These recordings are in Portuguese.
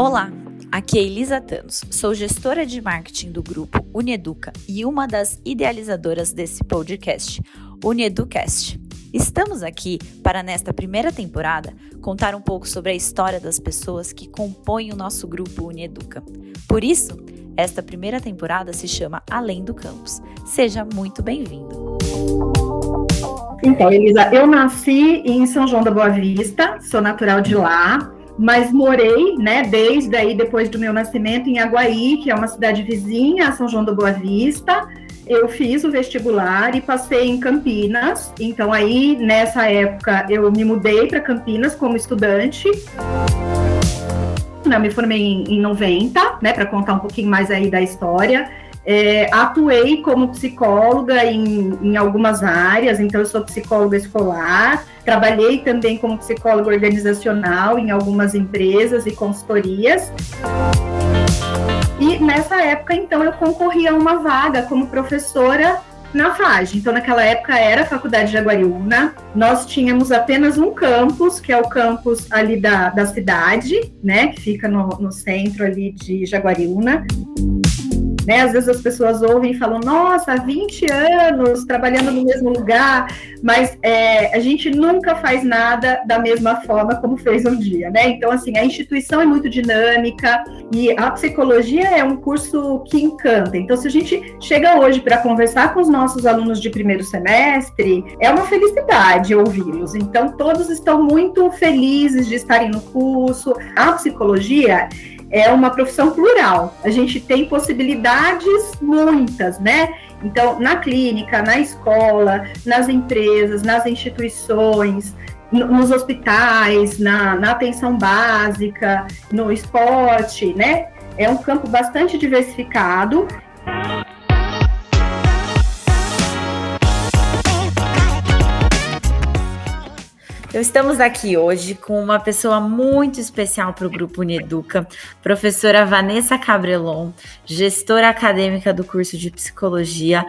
Olá, aqui é Elisa Thanos, sou gestora de marketing do grupo Uneduca e uma das idealizadoras desse podcast, Uneducast. Estamos aqui para, nesta primeira temporada, contar um pouco sobre a história das pessoas que compõem o nosso grupo Uneduca. Por isso, esta primeira temporada se chama Além do Campus. Seja muito bem-vindo! Então, Elisa, eu nasci em São João da Boa Vista, sou natural de lá, mas morei, né, desde aí, depois do meu nascimento, em Aguaí, que é uma cidade vizinha a São João da Boa Vista. Eu fiz o vestibular e passei em Campinas. Então, aí, nessa época, eu me mudei para Campinas como estudante. Eu me formei em, em 90, né, para contar um pouquinho mais aí da história. É, atuei como psicóloga em, em algumas áreas, então eu sou psicóloga escolar, trabalhei também como psicóloga organizacional em algumas empresas e consultorias. E nessa época, então, eu concorri a uma vaga como professora na FAGE. Então, naquela época era a Faculdade de Jaguariúna. Nós tínhamos apenas um campus, que é o campus ali da, da cidade, né? Que fica no, no centro ali de Jaguariúna. Né? Às vezes as pessoas ouvem e falam, nossa, há 20 anos trabalhando no mesmo lugar, mas é, a gente nunca faz nada da mesma forma como fez um dia, né? Então, assim, a instituição é muito dinâmica e a psicologia é um curso que encanta. Então, se a gente chega hoje para conversar com os nossos alunos de primeiro semestre, é uma felicidade ouvi-los. Então, todos estão muito felizes de estarem no curso. A psicologia é uma profissão plural. A gente tem possibilidades muitas, né? Então, na clínica, na escola, nas empresas, nas instituições, nos hospitais, na, na atenção básica, no esporte, né? É um campo bastante diversificado Então, estamos aqui hoje com uma pessoa muito especial para o Grupo Uneduca, professora Vanessa Cabrelon, gestora acadêmica do curso de Psicologia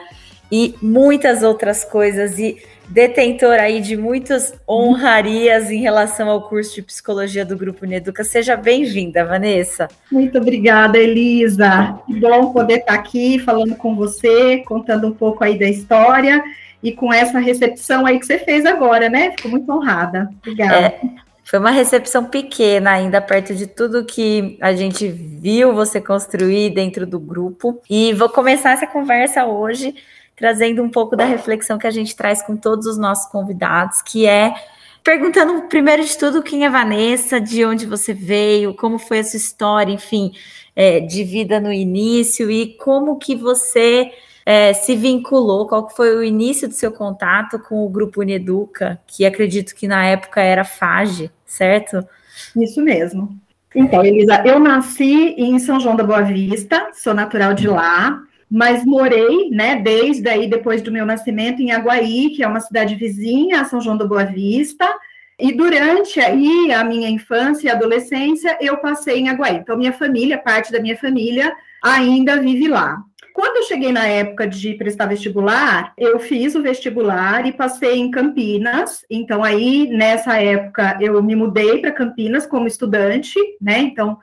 e muitas outras coisas, e detentora aí de muitas honrarias em relação ao curso de Psicologia do Grupo Uneduca. Seja bem-vinda, Vanessa. Muito obrigada, Elisa. Que bom poder estar aqui falando com você, contando um pouco aí da história e com essa recepção aí que você fez agora, né? Fico muito honrada. Obrigada. É, foi uma recepção pequena ainda, perto de tudo que a gente viu você construir dentro do grupo. E vou começar essa conversa hoje trazendo um pouco da reflexão que a gente traz com todos os nossos convidados, que é perguntando primeiro de tudo quem é Vanessa, de onde você veio, como foi a sua história, enfim, é, de vida no início e como que você é, se vinculou, qual foi o início do seu contato com o Grupo Uneduca, que acredito que na época era FAGE, certo? Isso mesmo. Então, Elisa, eu nasci em São João da Boa Vista, sou natural de lá, mas morei, né, desde aí, depois do meu nascimento, em Aguaí, que é uma cidade vizinha a São João da Boa Vista, e durante aí a minha infância e adolescência, eu passei em Aguaí. Então, minha família, parte da minha família, ainda vive lá. Quando eu cheguei na época de prestar vestibular, eu fiz o vestibular e passei em Campinas. Então, aí, nessa época, eu me mudei para Campinas como estudante, né? Então,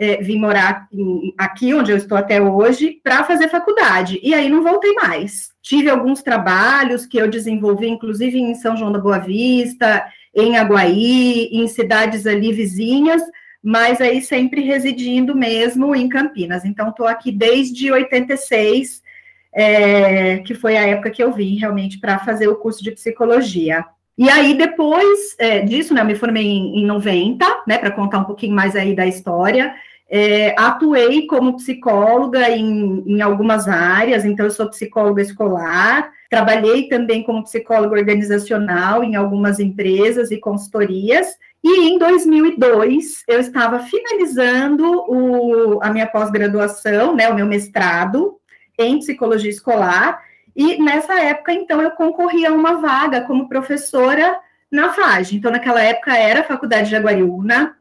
é, vim morar em, aqui, onde eu estou até hoje, para fazer faculdade. E aí não voltei mais. Tive alguns trabalhos que eu desenvolvi, inclusive em São João da Boa Vista, em Aguaí, em cidades ali vizinhas, mas aí sempre residindo mesmo em Campinas. Então, estou aqui desde 86, é, que foi a época que eu vim realmente para fazer o curso de psicologia. E aí, depois é, disso, né, eu me formei em, em 90, né, para contar um pouquinho mais aí da história. É, atuei como psicóloga em, em algumas áreas, então eu sou psicóloga escolar, trabalhei também como psicóloga organizacional em algumas empresas e consultorias, e em 2002, eu estava finalizando o, a minha pós-graduação, né, o meu mestrado em psicologia escolar, e nessa época, então, eu concorri a uma vaga como professora na FAGE. Então, naquela época era a Faculdade de Jaguariúna,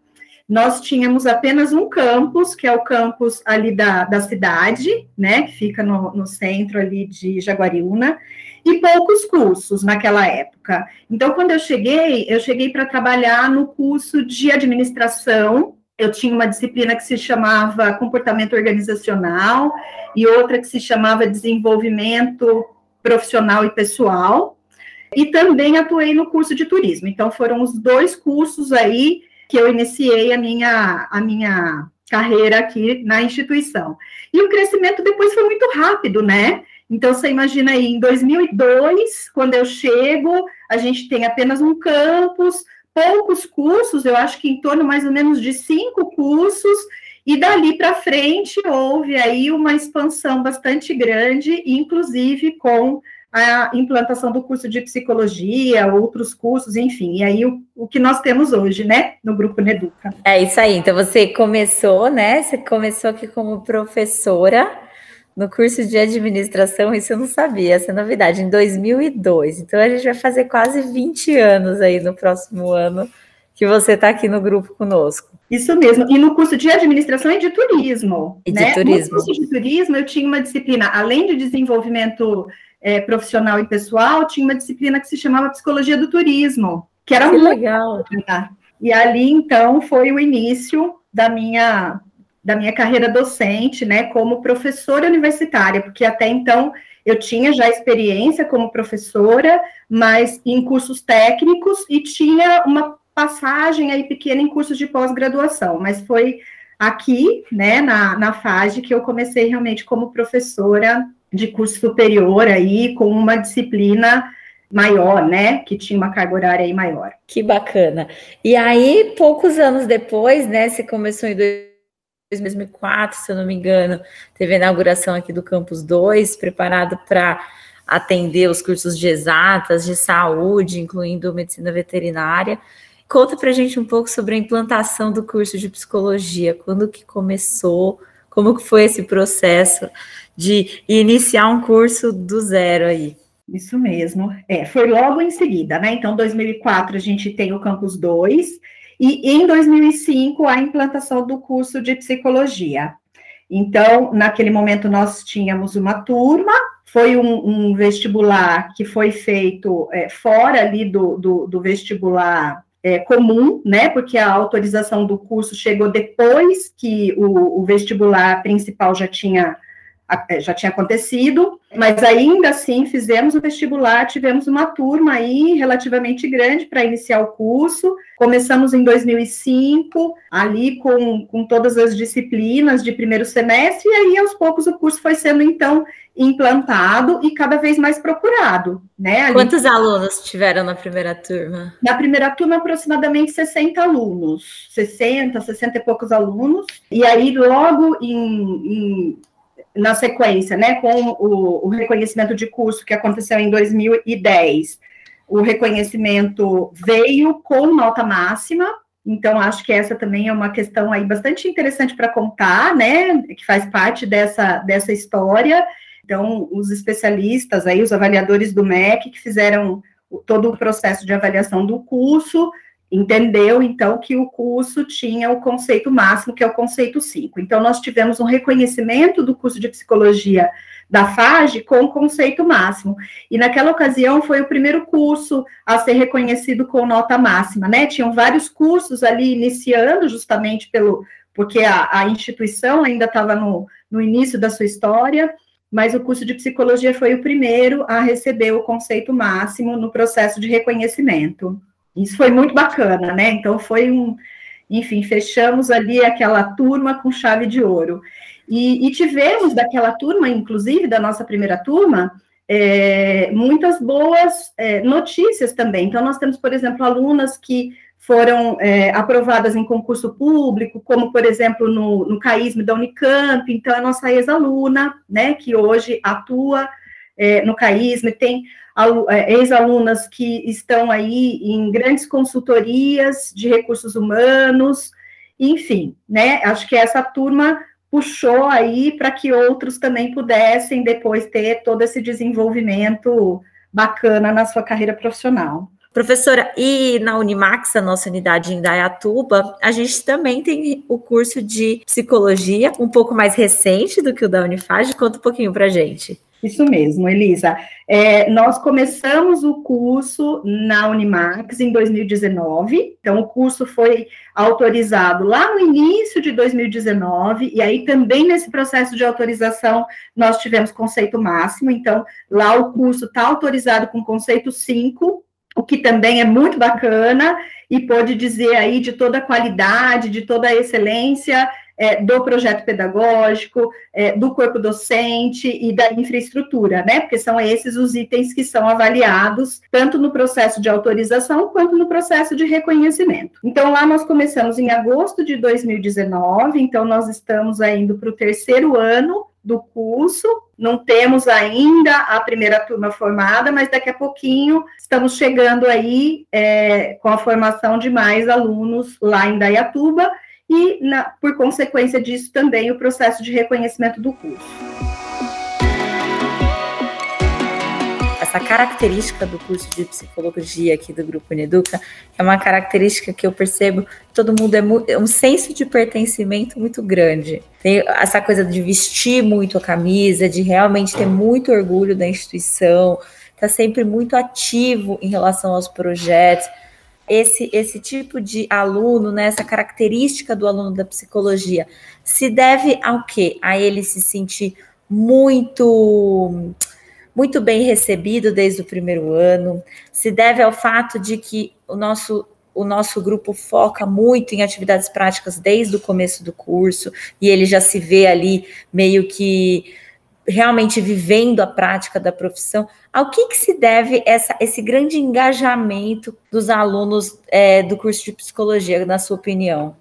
nós tínhamos apenas um campus, que é o campus ali da, da cidade, né, que fica no, no centro ali de Jaguariúna, e poucos cursos naquela época. Então, quando eu cheguei, eu cheguei para trabalhar no curso de administração eu tinha uma disciplina que se chamava comportamento organizacional e outra que se chamava desenvolvimento profissional e pessoal. E também atuei no curso de turismo. Então foram os dois cursos aí que eu iniciei a minha a minha carreira aqui na instituição. E o crescimento depois foi muito rápido, né? Então, você imagina aí, em 2002, quando eu chego, a gente tem apenas um campus, poucos cursos, eu acho que em torno mais ou menos de cinco cursos, e dali para frente houve aí uma expansão bastante grande, inclusive com a implantação do curso de psicologia, outros cursos, enfim, e aí o, o que nós temos hoje, né, no Grupo Neduca. É isso aí, então você começou, né, você começou aqui como professora, no curso de administração, isso eu não sabia, essa é novidade, em 2002. Então a gente vai fazer quase 20 anos aí no próximo ano que você está aqui no grupo conosco. Isso mesmo. E no curso de administração e de turismo. E né? de turismo. No curso de turismo, eu tinha uma disciplina, além de desenvolvimento é, profissional e pessoal, tinha uma disciplina que se chamava Psicologia do Turismo, que era que muito legal. E ali, então, foi o início da minha da minha carreira docente, né, como professora universitária, porque até então eu tinha já experiência como professora, mas em cursos técnicos e tinha uma passagem aí pequena em cursos de pós-graduação, mas foi aqui, né, na, na FAGE que eu comecei realmente como professora de curso superior aí, com uma disciplina maior, né, que tinha uma carga horária aí maior. Que bacana. E aí, poucos anos depois, né, você começou em 2004, se eu não me engano, teve a inauguração aqui do Campus 2, preparado para atender os cursos de exatas, de saúde, incluindo medicina veterinária. Conta para gente um pouco sobre a implantação do curso de psicologia, quando que começou, como que foi esse processo de iniciar um curso do zero aí. Isso mesmo. É, foi logo em seguida, né? Então, 2004 a gente tem o Campus 2, e em 2005 a implantação do curso de psicologia. Então, naquele momento nós tínhamos uma turma, foi um, um vestibular que foi feito é, fora ali do, do, do vestibular é, comum, né? Porque a autorização do curso chegou depois que o, o vestibular principal já tinha já tinha acontecido, mas ainda assim fizemos o vestibular, tivemos uma turma aí relativamente grande para iniciar o curso. Começamos em 2005, ali com, com todas as disciplinas de primeiro semestre, e aí aos poucos o curso foi sendo então implantado e cada vez mais procurado, né? Ali, Quantos alunos tiveram na primeira turma? Na primeira turma, aproximadamente 60 alunos, 60, 60 e poucos alunos, e aí logo em, em na sequência, né, com o, o, reconhecimento de curso que aconteceu em 2010, o reconhecimento veio com nota máxima, então acho que essa também é uma questão aí bastante interessante para contar, né, que faz parte dessa, dessa história. Então, os especialistas aí, os avaliadores do MEC, que fizeram todo o processo de avaliação do curso, entendeu, então, que o curso tinha o conceito máximo, que é o conceito 5. Então, nós tivemos um reconhecimento do curso de psicologia da FAGE com o conceito máximo. E naquela ocasião foi o primeiro curso a ser reconhecido com nota máxima, né? Tinham vários cursos ali iniciando, justamente pelo porque a, a instituição ainda estava no, no início da sua história, mas o curso de psicologia foi o primeiro a receber o conceito máximo no processo de reconhecimento. Isso foi muito bacana, né? Então foi um, enfim, fechamos ali aquela turma com chave de ouro. E, e tivemos daquela turma, inclusive da nossa primeira turma, é, muitas boas é, notícias também. Então, nós temos, por exemplo, alunas que foram é, aprovadas em concurso público, como, por exemplo, no, no CAISM da Unicamp, então, é nossa ex-aluna, né, que hoje atua é, no CAISM, tem é, ex-alunas que estão aí em grandes consultorias de recursos humanos, enfim, né? Acho que essa turma puxou aí para que outros também pudessem depois ter todo esse desenvolvimento bacana na sua carreira profissional. Professora, e na Unimax, a nossa unidade em Dayatuba, a gente também tem o curso de psicologia, um pouco mais recente do que o da Unifage. Conta um pouquinho para gente. Isso mesmo, Elisa. É, nós começamos o curso na Unimax em 2019, então o curso foi autorizado lá no início de 2019, e aí também nesse processo de autorização nós tivemos conceito máximo, então lá o curso está autorizado com conceito 5, o que também é muito bacana, e pode dizer aí de toda a qualidade, de toda a excelência é, do projeto pedagógico, é, do corpo docente e da infraestrutura, né? Porque são esses os itens que são avaliados tanto no processo de autorização quanto no processo de reconhecimento. Então, lá nós começamos em agosto de 2019, então nós estamos indo para o terceiro ano do curso, não temos ainda a primeira turma formada, mas daqui a pouquinho estamos chegando aí é, com a formação de mais alunos lá em Dayatuba e, na, por consequência disso, também o processo de reconhecimento do curso. Essa característica do curso de psicologia aqui do Grupo Uneduca é uma característica que eu percebo todo mundo é, é um senso de pertencimento muito grande. Tem essa coisa de vestir muito a camisa, de realmente ter muito orgulho da instituição, tá sempre muito ativo em relação aos projetos esse, esse tipo de aluno, né, essa característica do aluno da psicologia, se deve ao quê? A ele se sentir muito muito bem recebido desde o primeiro ano, se deve ao fato de que o nosso o nosso grupo foca muito em atividades práticas desde o começo do curso e ele já se vê ali meio que realmente vivendo a prática da profissão, ao que, que se deve essa, esse grande engajamento dos alunos é, do curso de psicologia, na sua opinião?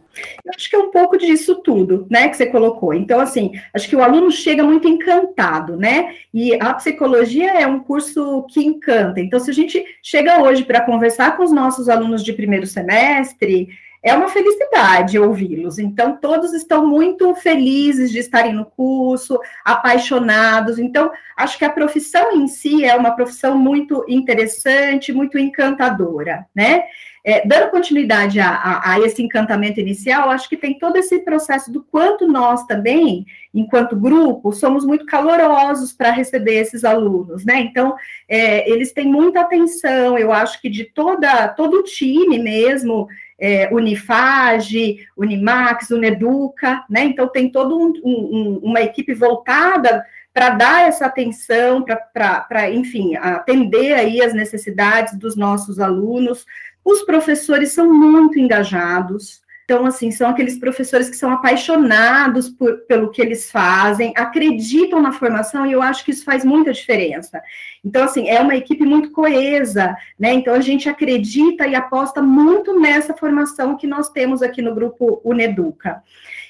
Eu acho que é um pouco disso tudo, né, que você colocou. Então, assim, acho que o aluno chega muito encantado, né? E a psicologia é um curso que encanta. Então, se a gente chega hoje para conversar com os nossos alunos de primeiro semestre, é uma felicidade ouvi-los. Então, todos estão muito felizes de estarem no curso, apaixonados. Então, acho que a profissão em si é uma profissão muito interessante, muito encantadora, né? É, dando continuidade a, a, a, esse encantamento inicial, acho que tem todo esse processo do quanto nós também, enquanto grupo, somos muito calorosos para receber esses alunos, né? Então, é, eles têm muita atenção, eu acho que de toda todo o time mesmo, é, Unifage, Unimax, Uneduca, né? Então tem toda um, um, uma equipe voltada para dar essa atenção, para, enfim, atender aí as necessidades dos nossos alunos. Os professores são muito engajados, então, assim, são aqueles professores que são apaixonados por, pelo que eles fazem, acreditam na formação, e eu acho que isso faz muita diferença. Então, assim, é uma equipe muito coesa, né? Então, a gente acredita e aposta muito nessa formação que nós temos aqui no grupo Uneduca.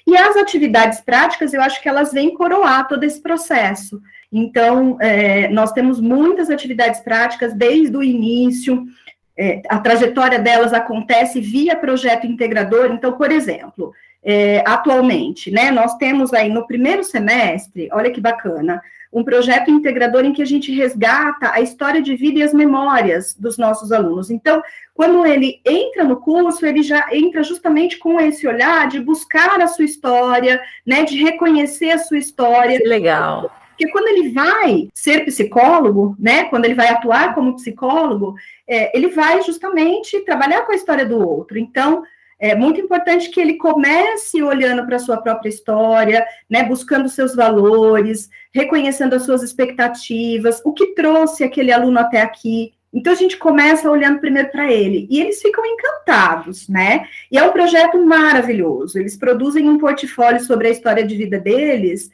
E as atividades práticas, eu acho que elas vêm coroar todo esse processo. Então, é, nós temos muitas atividades práticas desde o início, é, a trajetória delas acontece via projeto integrador. Então, por exemplo, é, atualmente, né, nós temos aí no primeiro semestre, olha que bacana, um projeto integrador em que a gente resgata a história de vida e as memórias dos nossos alunos. Então, quando ele entra no curso, ele já entra justamente com esse olhar de buscar a sua história, né, de reconhecer a sua história. Que legal. Porque quando ele vai ser psicólogo, né, quando ele vai atuar como psicólogo, é, ele vai justamente trabalhar com a história do outro. Então, é muito importante que ele comece olhando para a sua própria história, né, buscando seus valores, reconhecendo as suas expectativas, o que trouxe aquele aluno até aqui. Então a gente começa olhando primeiro para ele e eles ficam encantados, né? E é um projeto maravilhoso. Eles produzem um portfólio sobre a história de vida deles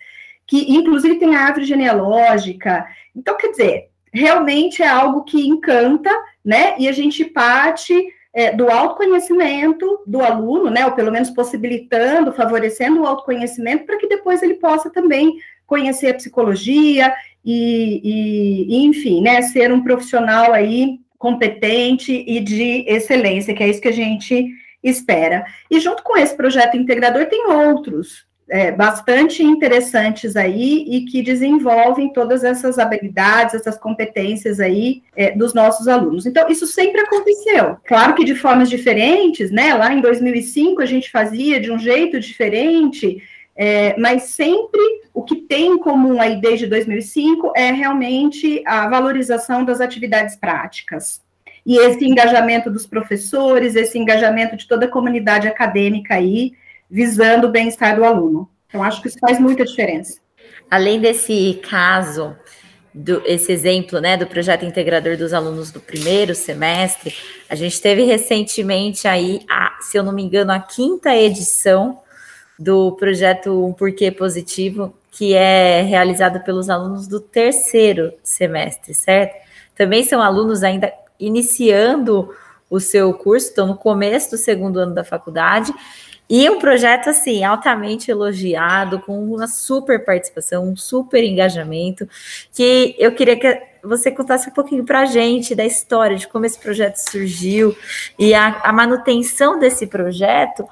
que inclusive tem a árvore genealógica. Então, quer dizer, realmente é algo que encanta, né? E a gente parte é, do autoconhecimento do aluno, né? Ou pelo menos possibilitando, favorecendo o autoconhecimento, para que depois ele possa também conhecer a psicologia e, e, e, enfim, né? Ser um profissional aí competente e de excelência, que é isso que a gente espera. E junto com esse projeto integrador tem outros, é, bastante interessantes aí e que desenvolvem todas essas habilidades, essas competências aí é, dos nossos alunos. Então, isso sempre aconteceu. Claro que de formas diferentes, né? Lá em 2005 a gente fazia de um jeito diferente, é, mas sempre o que tem em comum aí desde 2005 é realmente a valorização das atividades práticas. E esse engajamento dos professores, esse engajamento de toda a comunidade acadêmica aí, visando o bem-estar do aluno. Então, acho que isso faz muita diferença. Além desse caso, do, esse exemplo né, do projeto integrador dos alunos do primeiro semestre, a gente teve recentemente aí, a, se eu não me engano, a quinta edição do projeto Um Porquê Positivo, que é realizado pelos alunos do terceiro semestre, certo? Também são alunos ainda iniciando o seu curso, estão no começo do segundo ano da faculdade, e um projeto, assim, altamente elogiado, com uma super participação, um super engajamento, que eu queria que você contasse um pouquinho para a gente da história, de como esse projeto surgiu e a, a manutenção desse projeto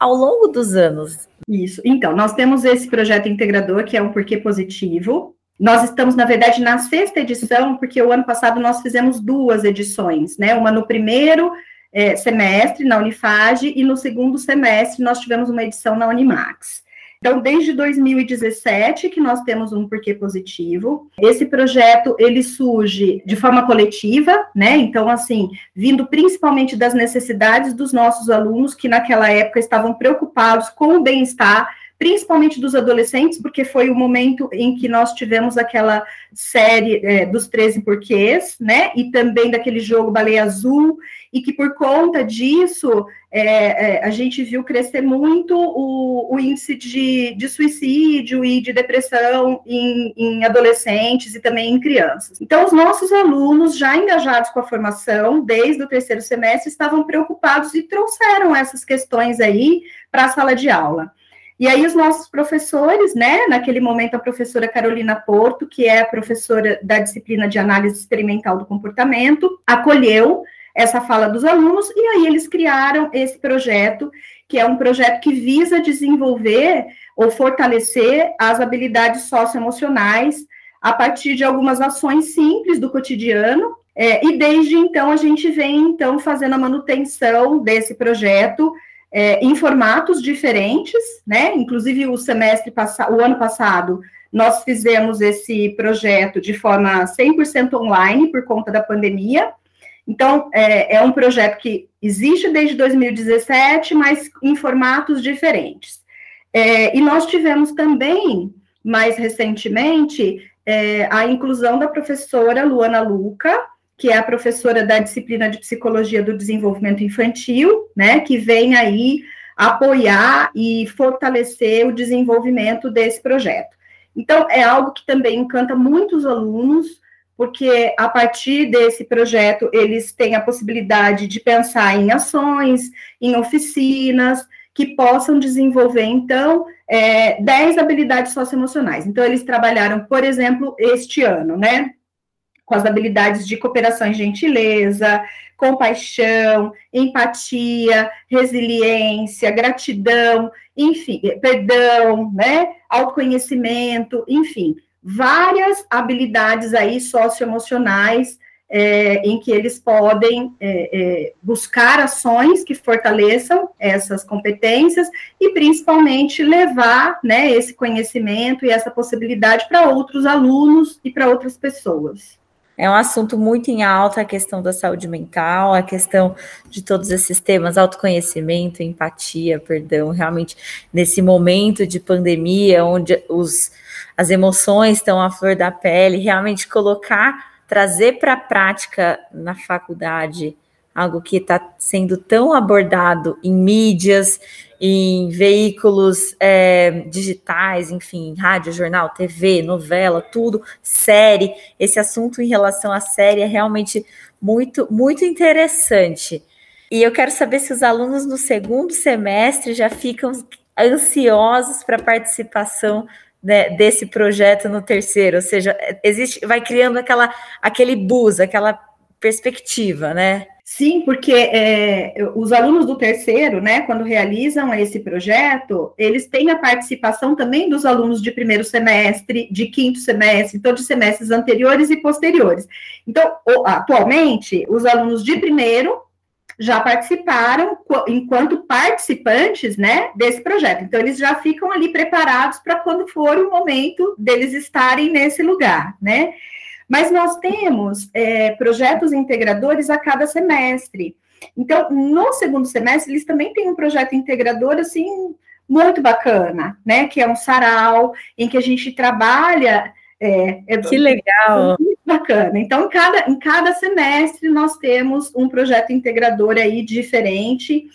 ao longo dos anos. Isso. Então, nós temos esse projeto integrador, que é um Porquê Positivo. Nós estamos, na verdade, na sexta edição, porque o ano passado nós fizemos duas edições, né? Uma no primeiro é, semestre na Unifage e no segundo semestre nós tivemos uma edição na Unimax. Então, desde 2017 que nós temos um porquê positivo. Esse projeto ele surge de forma coletiva, né? Então, assim, vindo principalmente das necessidades dos nossos alunos que naquela época estavam preocupados com o bem-estar principalmente dos adolescentes, porque foi o momento em que nós tivemos aquela série é, dos 13 porquês, né? E também daquele jogo Baleia Azul, e que por conta disso é, é, a gente viu crescer muito o, o índice de, de, suicídio e de depressão em, em adolescentes e também em crianças. Então, os nossos alunos, já engajados com a formação, desde o terceiro semestre, estavam preocupados e trouxeram essas questões aí para a sala de aula. E aí os nossos professores, né, naquele momento a professora Carolina Porto, que é a professora da disciplina de análise experimental do comportamento, acolheu essa fala dos alunos e aí eles criaram esse projeto, que é um projeto que visa desenvolver ou fortalecer as habilidades socioemocionais a partir de algumas ações simples do cotidiano. É, e desde então a gente vem então fazendo a manutenção desse projeto é, em formatos diferentes, né? Inclusive o semestre passado, o ano passado, nós fizemos esse projeto de forma 100% online por conta da pandemia. Então, é, é, um projeto que existe desde 2017, mas em formatos diferentes. É, e nós tivemos também, mais recentemente, é, a inclusão da professora Luana Luca, que é a professora da disciplina de Psicologia do Desenvolvimento Infantil, né, que vem aí apoiar e fortalecer o desenvolvimento desse projeto. Então, é algo que também encanta muitos alunos, porque a partir desse projeto eles têm a possibilidade de pensar em ações, em oficinas, que possam desenvolver, então, é, 10 habilidades socioemocionais. Então, eles trabalharam, por exemplo, este ano, né? Com as habilidades de cooperação e gentileza, compaixão, empatia, resiliência, gratidão, enfim, perdão, né, autoconhecimento, enfim, várias habilidades aí socioemocionais é, em que eles podem é, é, buscar ações que fortaleçam essas competências e principalmente levar né, esse conhecimento e essa possibilidade para outros alunos e para outras pessoas. É um assunto muito em alta a questão da saúde mental, a questão de todos esses temas, autoconhecimento, empatia, perdão, realmente nesse momento de pandemia, onde os, as emoções estão à flor da pele, realmente colocar, trazer para a prática na faculdade algo que está sendo tão abordado em mídias, em veículos é, digitais, enfim, rádio, jornal, TV, novela, tudo, série. Esse assunto em relação à série é realmente muito, muito interessante. E eu quero saber se os alunos no segundo semestre já ficam ansiosos para a participação né, desse projeto no terceiro, ou seja, existe, vai criando aquela, aquele bus, aquela perspectiva, né? Sim, porque é, os alunos do terceiro, né, quando realizam esse projeto, eles têm a participação também dos alunos de primeiro semestre, de quinto semestre, então de semestres anteriores e posteriores. Então, atualmente, os alunos de primeiro já participaram enquanto participantes, né, desse projeto. Então eles já ficam ali preparados para quando for o momento deles estarem nesse lugar, né? Mas nós temos é, projetos integradores a cada semestre. Então, no segundo semestre, eles também têm um projeto integrador, assim, muito bacana, né? Que é um sarau, em que a gente trabalha. É, é que legal! Muito bacana. Então, em cada, em cada semestre, nós temos um projeto integrador aí diferente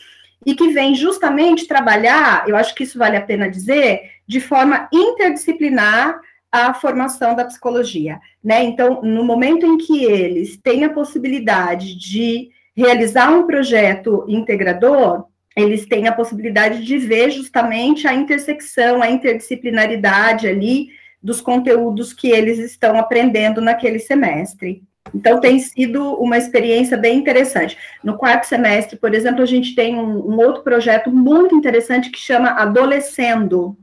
e que vem justamente trabalhar, eu acho que isso vale a pena dizer, de forma interdisciplinar a formação da psicologia, né? Então, no momento em que eles têm a possibilidade de realizar um projeto integrador, eles têm a possibilidade de ver justamente a intersecção, a interdisciplinaridade ali dos conteúdos que eles estão aprendendo naquele semestre. Então, tem sido uma experiência bem interessante. No quarto semestre, por exemplo, a gente tem um, um outro projeto muito interessante que chama Adolescendo.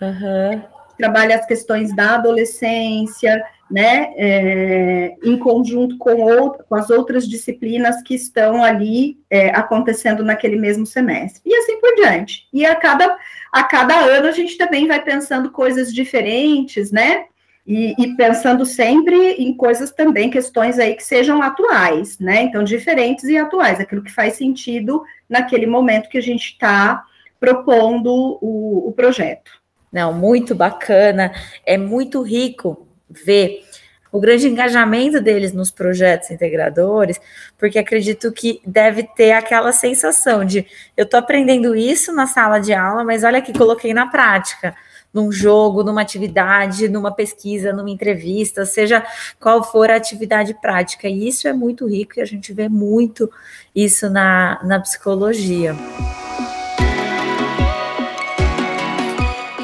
Uhum. Trabalha as questões da adolescência, né, é, em conjunto com, outro, com, as outras disciplinas que estão ali é, acontecendo naquele mesmo semestre, e assim por diante. E a cada, a cada ano a gente também vai pensando coisas diferentes, né, e, e, pensando sempre em coisas também, questões aí que sejam atuais, né, então diferentes e atuais, aquilo que faz sentido naquele momento que a gente está propondo o, o projeto. Não, muito bacana, é muito rico ver o grande engajamento deles nos projetos integradores, porque acredito que deve ter aquela sensação de eu estou aprendendo isso na sala de aula, mas olha que coloquei na prática, num jogo, numa atividade, numa pesquisa, numa entrevista, seja qual for a atividade prática. E isso é muito rico e a gente vê muito isso na, na psicologia.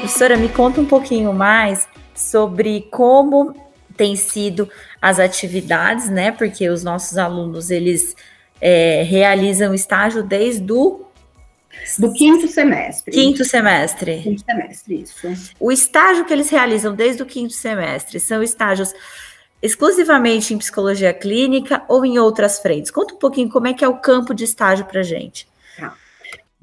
Professora, me conta um pouquinho mais sobre como tem sido as atividades, né? Porque os nossos alunos eles é, realizam estágio desde o do quinto semestre. Quinto semestre. Quinto semestre, isso. O estágio que eles realizam desde o quinto semestre são estágios exclusivamente em psicologia clínica ou em outras frentes? Conta um pouquinho como é que é o campo de estágio para gente.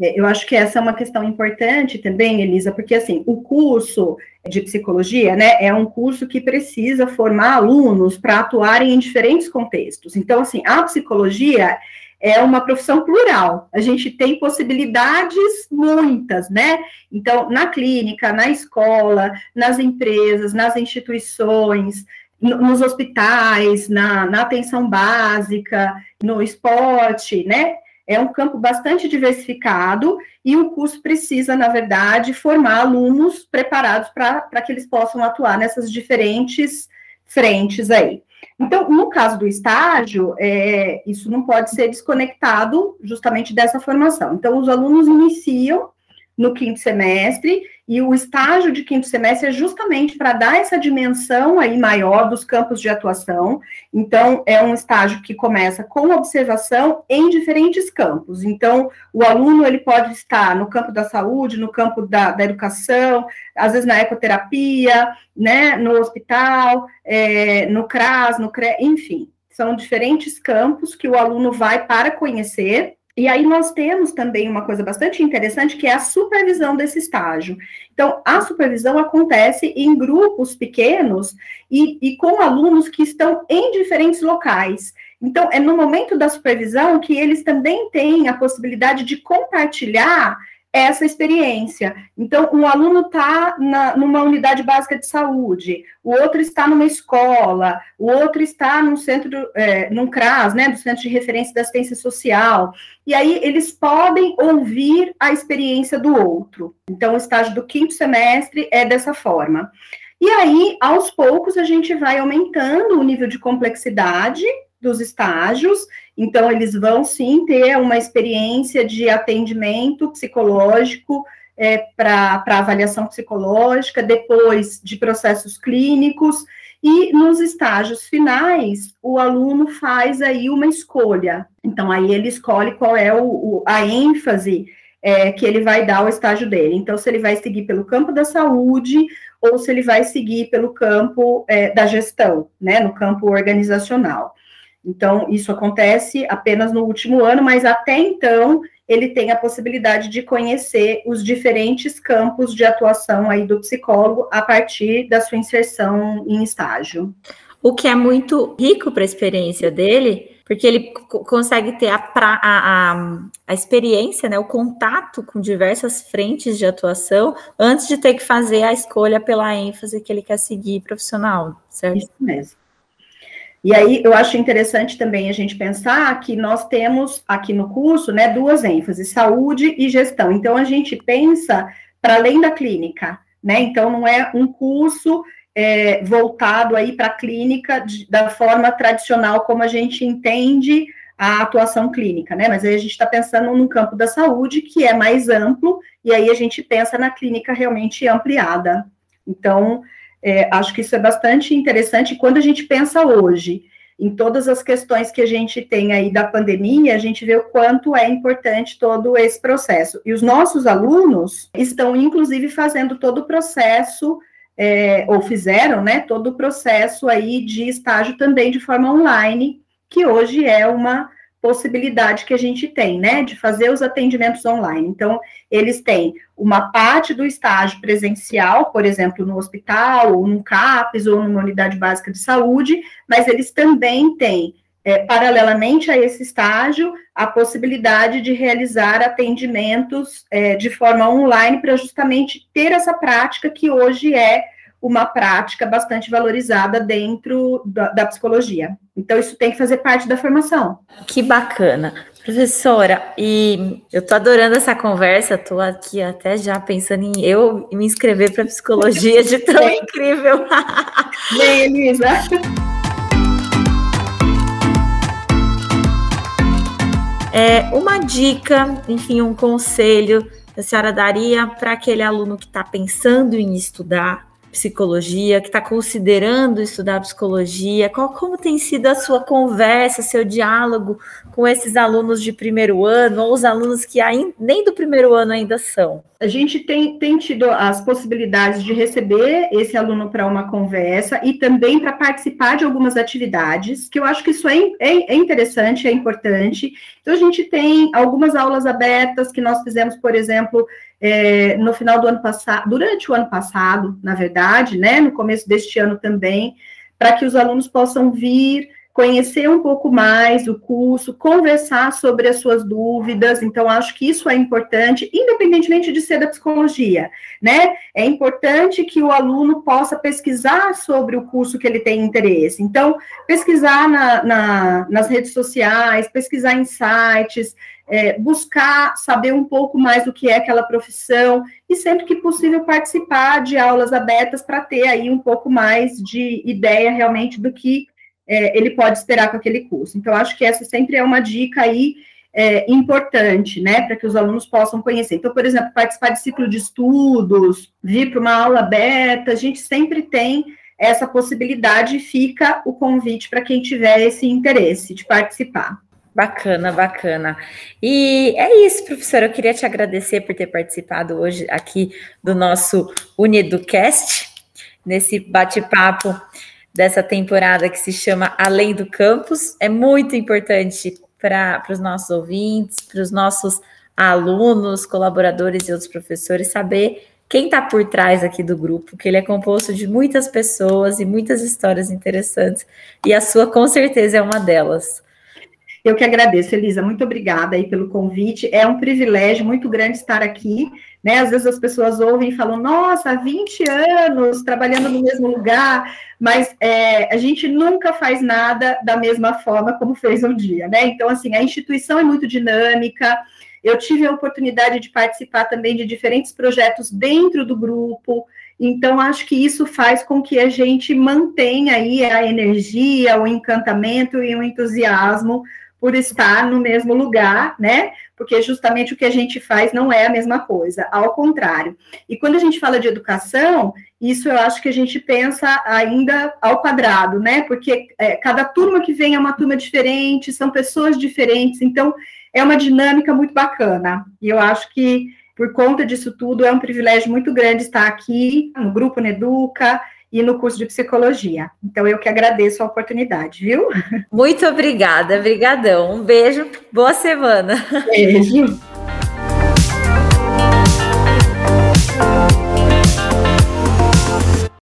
É, eu acho que essa é uma questão importante também, Elisa, porque assim, o curso de psicologia, né, é um curso que precisa formar alunos para atuarem em diferentes contextos. Então, assim, a psicologia é uma profissão plural. A gente tem possibilidades muitas, né? Então, na clínica, na escola, nas empresas, nas instituições, nos hospitais, na, na atenção básica, no esporte, né? É um campo bastante diversificado e o curso precisa, na verdade, formar alunos preparados para que eles possam atuar nessas diferentes frentes aí. Então, no caso do estágio, é, isso não pode ser desconectado justamente dessa formação. Então, os alunos iniciam no quinto semestre, e o estágio de quinto semestre é justamente para dar essa dimensão aí maior dos campos de atuação. Então, é um estágio que começa com observação em diferentes campos. Então, o aluno ele pode estar no campo da saúde, no campo da, da educação, às vezes na ecoterapia, né, no hospital, é, no CRAS, no CRE, enfim. São diferentes campos que o aluno vai para conhecer e aí nós temos também uma coisa bastante interessante que é a supervisão desse estágio. Então, a supervisão acontece em grupos pequenos e, e com alunos que estão em diferentes locais. Então, é no momento da supervisão que eles também têm a possibilidade de compartilhar essa experiência. Então, um aluno está numa unidade básica de saúde, o outro está numa escola, o outro está num centro, é, num CRAS, né, do Centro de Referência da Assistência Social, e aí eles podem ouvir a experiência do outro. Então, o estágio do quinto semestre é dessa forma. E aí, aos poucos, a gente vai aumentando o nível de complexidade dos estágios, então eles vão sim ter uma experiência de atendimento psicológico é, para avaliação psicológica, depois de processos clínicos, e nos estágios finais, o aluno faz aí uma escolha. Então, aí ele escolhe qual é o, o a ênfase é, que ele vai dar ao estágio dele. Então, se ele vai seguir pelo campo da saúde ou se ele vai seguir pelo campo é, da gestão, né, no campo organizacional. Então, isso acontece apenas no último ano, mas até então ele tem a possibilidade de conhecer os diferentes campos de atuação aí do psicólogo a partir da sua inserção em estágio. O que é muito rico para a experiência dele, porque ele consegue ter a, pra, a, a, a, experiência, né, o contato com diversas frentes de atuação antes de ter que fazer a escolha pela ênfase que ele quer seguir profissional, certo? Isso mesmo. E aí eu acho interessante também a gente pensar que nós temos aqui no curso, né, duas ênfases, saúde e gestão. Então a gente pensa para além da clínica, né? Então não é um curso é, voltado aí para a clínica de, da forma tradicional como a gente entende a atuação clínica, né? Mas aí a gente está pensando no campo da saúde, que é mais amplo, e aí a gente pensa na clínica realmente ampliada. Então, é, acho que isso é bastante interessante. Quando a gente pensa hoje em todas as questões que a gente tem aí da pandemia, a gente vê o quanto é importante todo esse processo. E os nossos alunos estão, inclusive, fazendo todo o processo, é, ou fizeram, né, todo o processo aí de estágio também de forma online, que hoje é uma possibilidade que a gente tem, né, de fazer os atendimentos online. Então, eles têm uma parte do estágio presencial, por exemplo, no hospital, ou no CAPES, ou numa unidade básica de saúde, mas eles também têm, é, paralelamente a esse estágio, a possibilidade de realizar atendimentos é, de forma online para justamente ter essa prática que hoje é uma prática bastante valorizada dentro da, da, psicologia. Então, isso tem que fazer parte da formação. Que bacana. Professora, e eu tô adorando essa conversa, tô aqui até já pensando em eu me inscrever para psicologia de tão Bem, incrível. Bem, Elisa. É, uma dica, enfim, um conselho que a senhora daria para aquele aluno que está pensando em estudar psicologia, que está considerando estudar psicologia, qual como tem sido a sua conversa, seu diálogo com esses alunos de primeiro ano, ou os alunos que ainda, nem do primeiro ano ainda são? A gente tem, tem tido as possibilidades de receber esse aluno para uma conversa e também para participar de algumas atividades, que eu acho que isso é, é, é interessante, é importante. Então, a gente tem algumas aulas abertas que nós fizemos, por exemplo, é, no final do ano passado, durante o ano passado, na verdade, né, no começo deste ano também, para que os alunos possam vir conhecer um pouco mais o curso, conversar sobre as suas dúvidas. Então, acho que isso é importante, independentemente de ser da psicologia, né? É importante que o aluno possa pesquisar sobre o curso que ele tem interesse. Então, pesquisar na, na, nas redes sociais, pesquisar em sites, é, buscar saber um pouco mais do que é aquela profissão e sempre que possível participar de aulas abertas para ter aí um pouco mais de ideia realmente do que é, ele pode esperar com aquele curso. Então, acho que essa sempre é uma dica aí é, importante, né, para que os alunos possam conhecer. Então, por exemplo, participar de ciclo de estudos, vir para uma aula aberta, a gente sempre tem essa possibilidade e fica o convite para quem tiver esse interesse de participar. Bacana, bacana. E é isso, professora. Eu queria te agradecer por ter participado hoje aqui do nosso UniEducast, nesse bate-papo dessa temporada que se chama Além do Campus. É muito importante para os nossos ouvintes, para os nossos alunos, colaboradores e outros professores saber quem está por trás aqui do grupo, que ele é composto de muitas pessoas e muitas histórias interessantes, e a sua com certeza é uma delas. Eu que agradeço, Elisa, muito obrigada aí pelo convite. É um privilégio muito grande estar aqui, né? Às vezes as pessoas ouvem e falam, nossa, há 20 anos trabalhando no mesmo lugar, mas é, a gente nunca faz nada da mesma forma como fez um dia, né? Então, assim, a instituição é muito dinâmica. Eu tive a oportunidade de participar também de diferentes projetos dentro do grupo. Então, acho que isso faz com que a gente mantenha aí a energia, o encantamento e o entusiasmo por estar no mesmo lugar, né? Porque justamente o que a gente faz não é a mesma coisa, ao contrário. E quando a gente fala de educação, isso eu acho que a gente pensa ainda ao quadrado, né? Porque é, cada turma que vem é uma turma diferente, são pessoas diferentes, então é uma dinâmica muito bacana. E eu acho que por conta disso tudo é um privilégio muito grande estar aqui no grupo Neduca e no curso de psicologia. Então eu que agradeço a oportunidade, viu? Muito obrigada, brigadão. Um beijo, boa semana. Beijo.